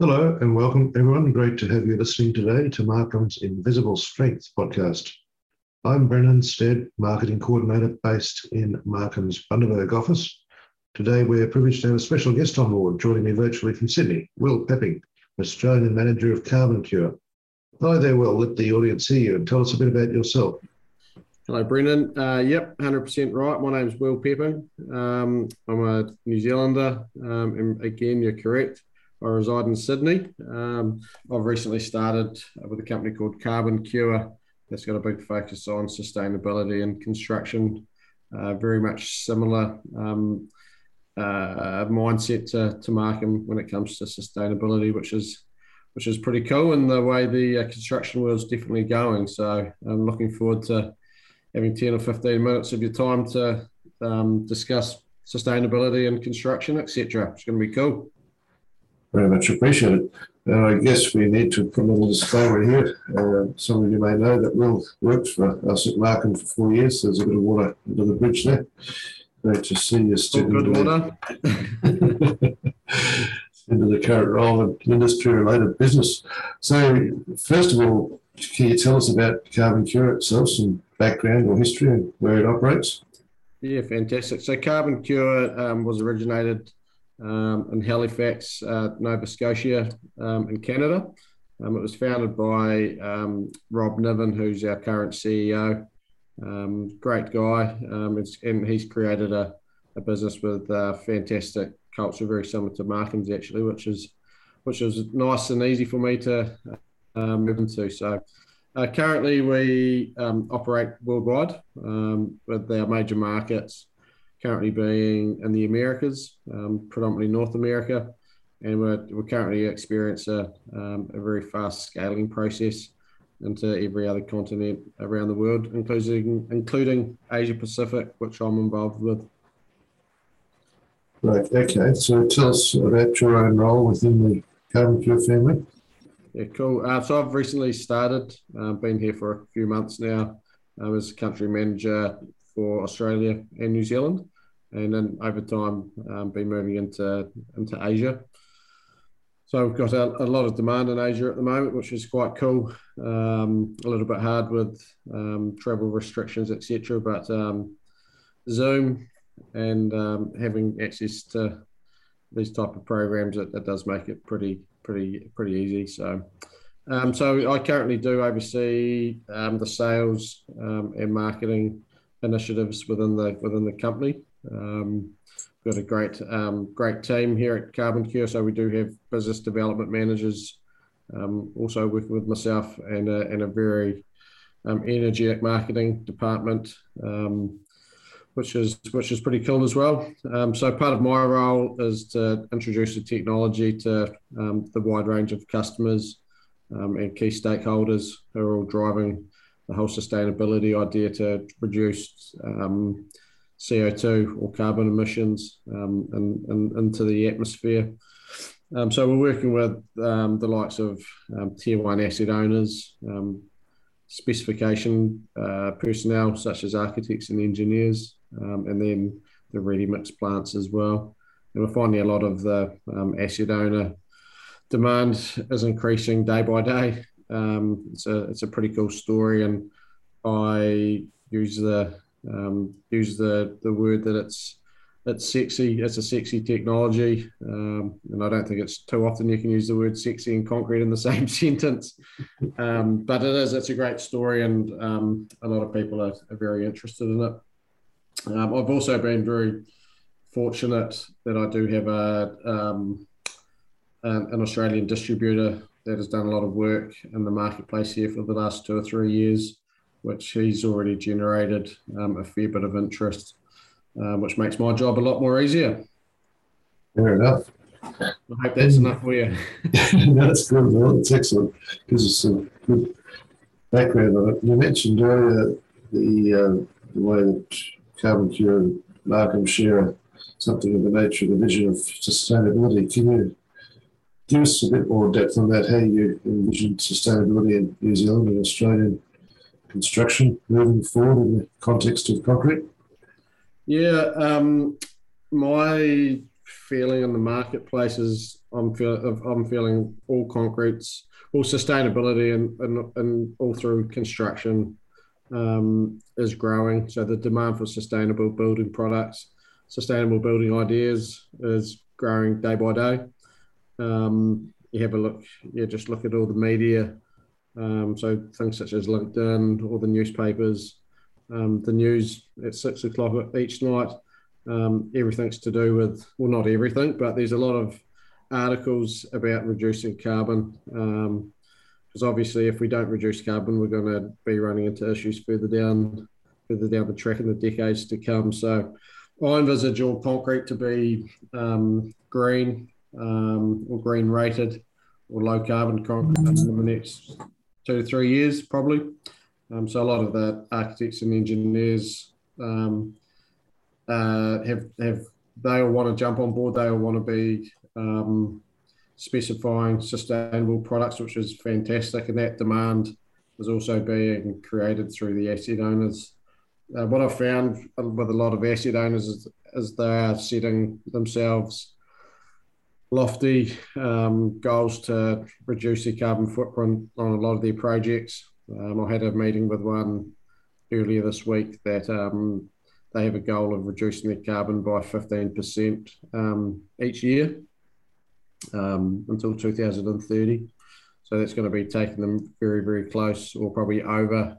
Hello and welcome, everyone. Great to have you listening today to Markham's Invisible Strength podcast. I'm Brennan Stead, Marketing Coordinator based in Markham's Bundaberg office. Today, we're privileged to have a special guest on board, joining me virtually from Sydney, Will Pepping, Australian Manager of Carbon Cure. Hi there, Will. Let the audience hear you and tell us a bit about yourself. Hello, Brendan. Uh, yep, 100% right. My name's Will Pepping. Um, I'm a New Zealander. Um, and again, you're correct. I reside in Sydney. Um, I've recently started with a company called Carbon Cure that's got a big focus on sustainability and construction. Uh, very much similar um, uh, mindset to, to Markham when it comes to sustainability, which is which is pretty cool. And the way the uh, construction world is definitely going. So I'm looking forward to having 10 or 15 minutes of your time to um, discuss sustainability and construction, etc. It's going to be cool very much appreciated. And I guess we need to put a little disclaimer here. Uh, some of you may know that Will worked for us at Markham for four years. There's a bit of water under the bridge there. Great to see you still good water. into the current role of industry-related business. So, first of all, can you tell us about Carbon Cure itself, some background or history and where it operates? Yeah, fantastic. So, Carbon Cure um, was originated um, in Halifax, uh, Nova Scotia, um, in Canada. Um, it was founded by um, Rob Niven, who's our current CEO. Um, great guy, um, and he's created a, a business with a fantastic culture, very similar to Markham's actually, which is which is nice and easy for me to uh, move into. So. Uh, currently, we operate worldwide with our major markets currently being in the Americas, um, predominantly North America, and we're, we're currently experiencing a, um, a very fast scaling process into every other continent around the world, including including Asia Pacific, which I'm involved with. Right. Okay. So tell us about your own role within the Carbon Cure family. Yeah, cool. Uh, so I've recently started, uh, been here for a few months now uh, as country manager for Australia and New Zealand and then over time um, been moving into into Asia. So we've got a, a, lot of demand in Asia at the moment, which is quite cool. Um, a little bit hard with um, travel restrictions, etc. But um, Zoom and um, having access to these type of programs, it, it, does make it pretty pretty pretty easy. So. Um, so I currently do oversee the sales and marketing initiatives within the within the company. Um, got a great um, great team here at Carbon Cure. So we do have business development managers, um, also working with myself and a, and a very um, energetic marketing department, um, which is which is pretty cool as well. Um, so part of my role is to introduce the technology to the wide range of customers and key stakeholders who are all driving the whole sustainability idea to reduce CO2 or carbon emissions um, and, and, into the atmosphere. Um, so we're working with um, the likes of um, tier one asset owners, um, specification uh, personnel such as architects and engineers, um, and then the ready mix plants as well. And we're finding a lot of the asset owner demand is increasing day by day. it's a it's a pretty cool story, and I use the um, use the the word that it's it's sexy. It's a sexy technology, um, and I don't think it's too often you can use the word sexy and concrete in the same sentence. Um, but it is. It's a great story, and um, a lot of people are, are very interested in it. Um, I've also been very fortunate that I do have a um, an, an Australian distributor that has done a lot of work in the marketplace here for the last two or three years which he's already generated um, a fair bit of interest, uh, which makes my job a lot more easier. Fair enough. I hope that's enough for you. no, that's good. Well, it's excellent because it's a good background on it. You mentioned earlier the, uh, the way that Carbon Cure and Markham share something of the nature of the vision of sustainability. Can you give us a bit more depth on that, how you envision sustainability in New Zealand and Australian construction moving forward in the context of concrete? Yeah, um, my feeling in the marketplace is I'm, feel, I'm feeling all concretes, all sustainability, and, and, and all through construction um, is growing. So the demand for sustainable building products, sustainable building ideas is growing day by day. Um, you have a look, yeah, just look at all the media. Um, so things such as LinkedIn, all the newspapers, um, the news at six o'clock each night. Um, everything's to do with, well, not everything, but there's a lot of articles about reducing carbon. because um, obviously, if we don't reduce carbon, we're going to be running into issues further down, further down the track in the decades to come. So, I envisage all concrete to be um, green um, or green rated or low carbon concrete in the next two to three years, probably. Um, so a lot of the architects and engineers um, uh, have have they all want to jump on board. They all want to be um, specifying sustainable products, which is fantastic, and that demand is also being created through the asset owners. Uh, what I've found with a lot of asset owners is, is they are setting themselves lofty um, goals to reduce their carbon footprint on a lot of their projects. Um, I had a meeting with one earlier this week that um, they have a goal of reducing their carbon by 15% um, each year um, until 2030. So that's going to be taking them very, very close or probably over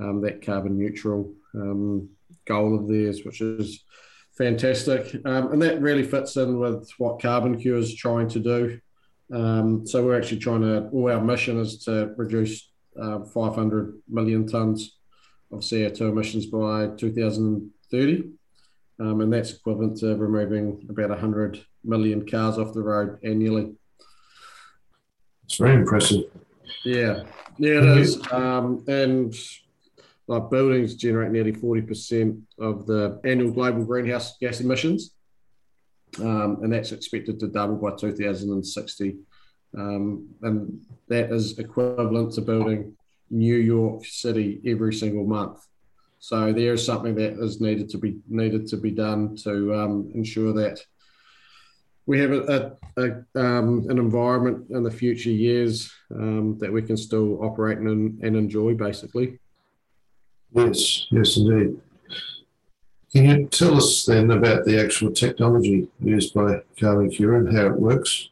um, that carbon neutral goal of theirs, which is fantastic. and that really fits in with what Carbon Cure is trying to do. so we're actually trying to, all our mission is to reduce uh, 500 million tonnes of CO2 emissions by 2030. Um, and that's equivalent to removing about 100 million cars off the road annually. It's very impressive. Yeah, yeah, it is. Um, and like buildings generate nearly 40% of the annual global greenhouse gas emissions. Um, and that's expected to double by 2060. Um, and that is equivalent to building New York City every single month. So there is something that is needed to be needed to be done to um, ensure that we have a, a, a um, an environment in the future years um, that we can still operate and, and enjoy, basically. Yes, yes, indeed. Can you tell us then about the actual technology used by Carbon Cure and how it works?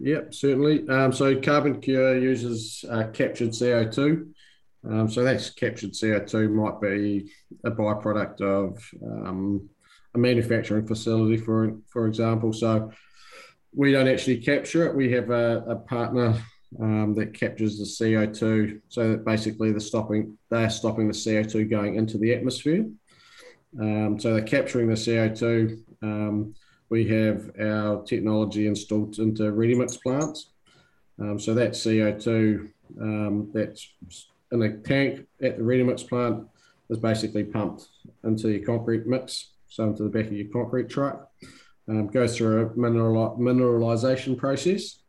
Yep, certainly. Um, so Carbon Cure uses uh, captured CO2. Um, so that's captured CO2 might be a byproduct of um, a manufacturing facility, for for example. So we don't actually capture it. We have a, a partner um, that captures the CO2. So that basically they're stopping they're stopping the CO2 going into the atmosphere. Um, so they're capturing the CO2 um, we have our technology installed into ready mix plants. Um, so that CO2 um, that's in a tank at the ready mix plant is basically pumped into your concrete mix, so into the back of your concrete truck. Um, goes through a mineral, mineralization process,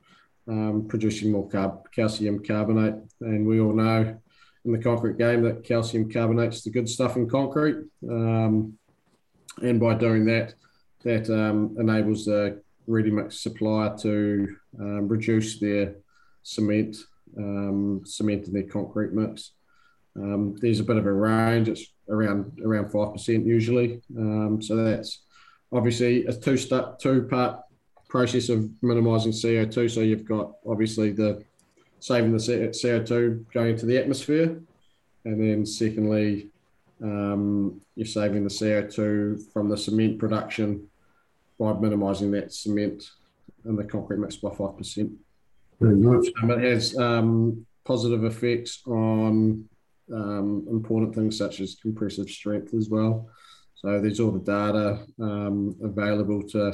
um, producing more carb, calcium carbonate. And we all know in the concrete game that calcium carbonate's the good stuff in concrete. Um, and by doing that, that um, enables the ready mix supplier to um, reduce their cement um, cement in their concrete mix. Um, there's a bit of a range; it's around around five percent usually. So that's obviously a two step two part process of minimising CO2. So you've got obviously the saving the CO2 going into the atmosphere, and then secondly, um, you're saving the CO2 from the cement production by minimising that cement and the concrete mix by 5%. Very good. Um, it has um, positive effects on um, important things such as compressive strength as well. So there's all the data um, available to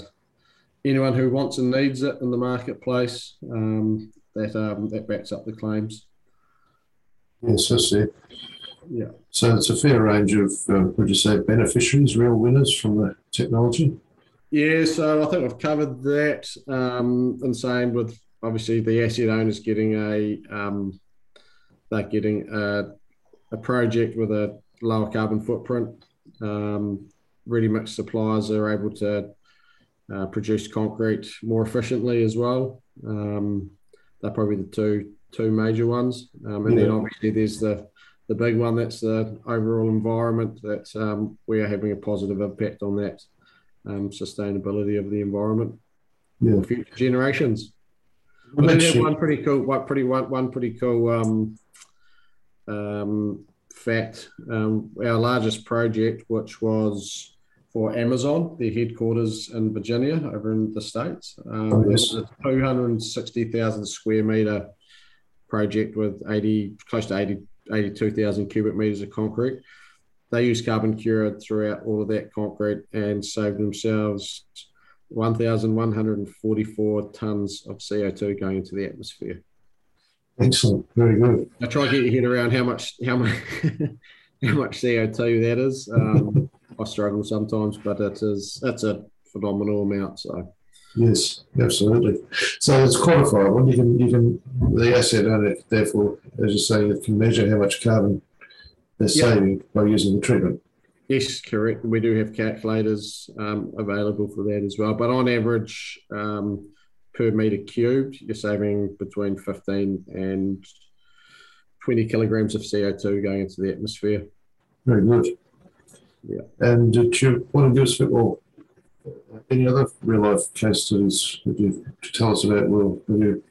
anyone who wants and needs it in the marketplace um, that um, that backs up the claims. Yes, I see. Yeah. So it's a fair range of, uh, would you say, beneficiaries, real winners from the technology? Yeah, so I think I've covered that. Um, and same with obviously the asset owners getting a um, they're getting a, a project with a lower carbon footprint. Um, ready mix suppliers are able to uh, produce concrete more efficiently as well. Um, they're probably the two two major ones, um, and yeah. then obviously there's the the big one that's the overall environment that um, we are having a positive impact on that um, sustainability of the environment yeah. for future generations. Well, we have one pretty cool, one pretty one, one pretty cool um, um, fact. Um, our largest project, which was for Amazon, their headquarters in Virginia, over in the states, um, oh, yes. a 260,000 square meter project with 80 close to 80 82,000 cubic meters of concrete. They use carbon cure throughout all of that concrete and save themselves 1,144 tons of CO2 going into the atmosphere. Excellent, very good. I try to get your head around how much how much how much CO2 that is. Um, I struggle sometimes, but it is that's a phenomenal amount. So Yes, absolutely. So it's quantifiable. You can you can the asset owner therefore, as you're saying, it can measure how much carbon they're yep. saving by using the treatment. Yes, correct. We do have calculators um, available for that as well. But on average, um, per meter cubed, you're saving between 15 and 20 kilograms of CO2 going into the atmosphere. Very good. Yeah. And did you want to give us a bit more any other real life case studies that you to tell us about? Will have you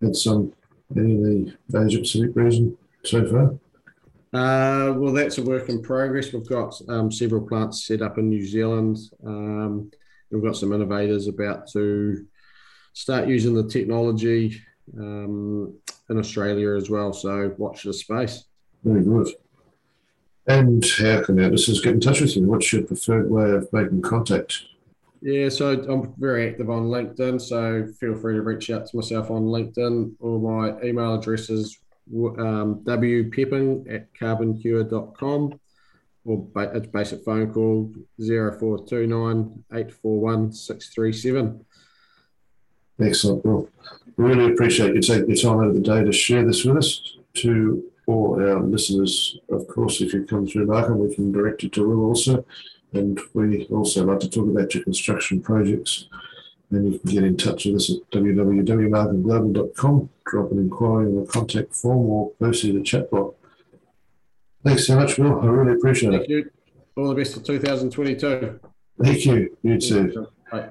had some any of the Asia Pacific region so far? Uh, well, that's a work in progress. We've got um, several plants set up in New Zealand. Um, we've got some innovators about to start using the technology um, in Australia as well. So watch the space. Very good. And how can our listeners get in touch with you? What's your preferred way of making contact? Yeah, so I'm very active on LinkedIn, so feel free to reach out to myself on LinkedIn or my email address is um, wpepping at carboncure.com or it's basic phone call 0429 841 637. Excellent. Well, really appreciate you taking the time out of the day to share this with us. To all our listeners, of course, if you come through Markham, we can direct you to Will also. And we also like to talk about your construction projects. And you can get in touch with us at www.markhamglobal.com, drop an inquiry in the contact form or post in the chat box. Thanks so much, Will. I really appreciate Thank it. You. All the best for 2022. Thank you. You too. Bye.